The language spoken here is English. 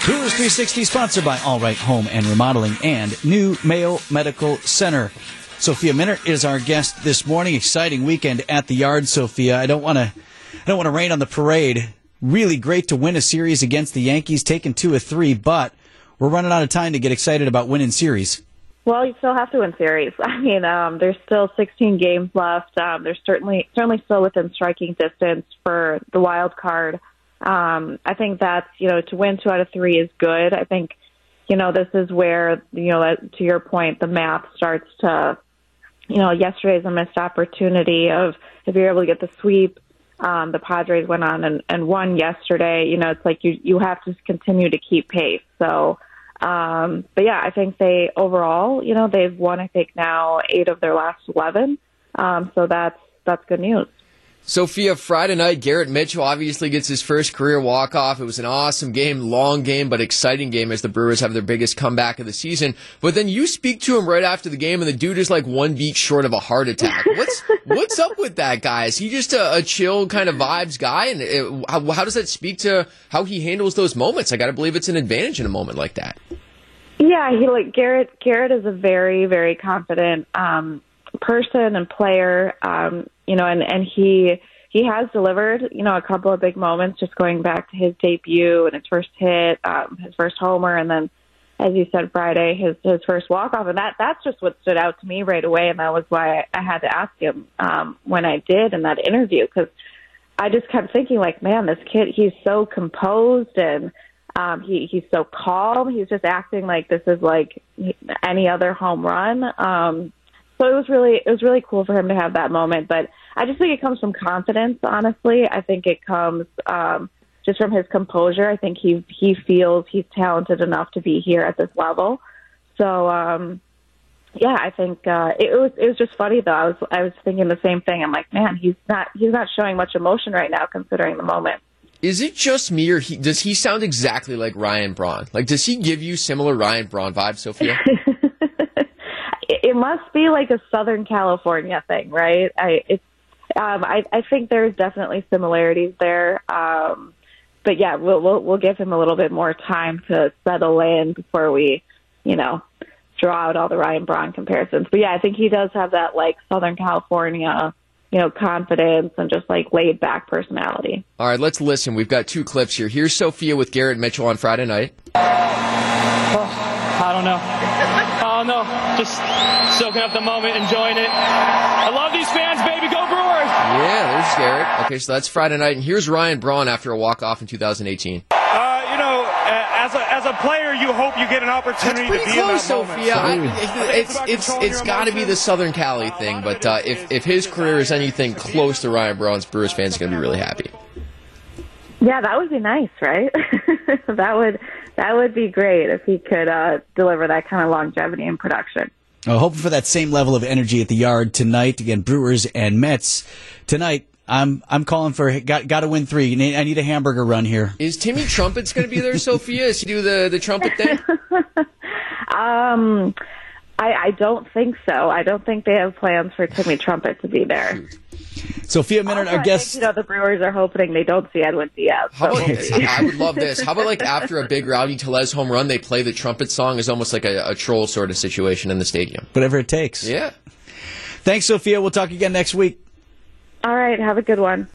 360 sponsored by All Right Home and Remodeling and New Mayo Medical Center. Sophia Minnaert is our guest this morning. Exciting weekend at the yard, Sophia. I don't want to, I don't want to rain on the parade. Really great to win a series against the Yankees, taking two of three, but we're running out of time to get excited about winning series. Well, you still have to win series. I mean, um, there's still 16 games left. Um, there's certainly certainly still within striking distance for the wild card. Um, I think that's you know to win two out of three is good. I think you know this is where you know to your point the math starts to you know yesterday's a missed opportunity of if you're able to get the sweep. Um, the Padres went on and, and won yesterday. You know, it's like you you have to continue to keep pace. So um, but yeah, I think they overall, you know, they've won. I think now eight of their last eleven. Um, so that's that's good news. Sophia, Friday night, Garrett Mitchell obviously gets his first career walk off. It was an awesome game, long game, but exciting game as the Brewers have their biggest comeback of the season. But then you speak to him right after the game, and the dude is like one beat short of a heart attack. What's what's up with that guy? Is he just a, a chill kind of vibes guy? And it, how, how does that speak to how he handles those moments? I got to believe it's an advantage in a moment like that. Yeah, he like Garrett. Garrett is a very, very confident um, person and player. Um, you know, and and he he has delivered. You know, a couple of big moments. Just going back to his debut and his first hit, um, his first homer, and then, as you said, Friday his his first walk off. And that that's just what stood out to me right away, and that was why I, I had to ask him um, when I did in that interview because I just kept thinking like, man, this kid, he's so composed and um, he he's so calm. He's just acting like this is like any other home run. Um, so it was really it was really cool for him to have that moment. But I just think it comes from confidence. Honestly, I think it comes um, just from his composure. I think he he feels he's talented enough to be here at this level. So um, yeah, I think uh, it, was it was just funny though. I was I was thinking the same thing. I'm like, man, he's not he's not showing much emotion right now considering the moment. Is it just me, or he, does he sound exactly like Ryan Braun? Like, does he give you similar Ryan Braun vibes, Sophia? it must be like a Southern California thing, right? I it's um, I, I think there's definitely similarities there. Um, but yeah, we'll, we'll we'll give him a little bit more time to settle in before we, you know, draw out all the Ryan Braun comparisons. But yeah, I think he does have that like Southern California you know, confidence and just like laid back personality. All right, let's listen. We've got two clips here. Here's Sophia with Garrett Mitchell on Friday night. Oh, I don't know. I don't know. Just soaking up the moment, enjoying it. I love these fans, baby. Go Brewers! Yeah, there's Garrett. Okay, so that's Friday night. And here's Ryan Braun after a walk-off in 2018 uh, You know, uh, as a, as a player, you hope you get an opportunity to be close, in that Sophia. moment. So. I, it's it's it's, it's got to be the Southern Cali uh, thing, but uh, if if his career is anything close to Ryan Braun's, Brewers fans are going to be really happy. Yeah, that would be nice, right? that would that would be great if he could uh, deliver that kind of longevity in production. Uh, hoping for that same level of energy at the yard tonight. Again, Brewers and Mets tonight. I'm I'm calling for got got to win three. I need a hamburger run here. Is Timmy Trumpets going to be there, Sophia? Is he do the the trumpet thing? um, I I don't think so. I don't think they have plans for Timmy Trumpet to be there. Sophia Minnaert, our guest. you know, the Brewers are hoping they don't see Edwin Diaz. How about, I would love this. How about like after a big Rowdy Tellez home run, they play the trumpet song as almost like a, a troll sort of situation in the stadium. Whatever it takes. Yeah. Thanks, Sophia. We'll talk again next week. All right. Have a good one.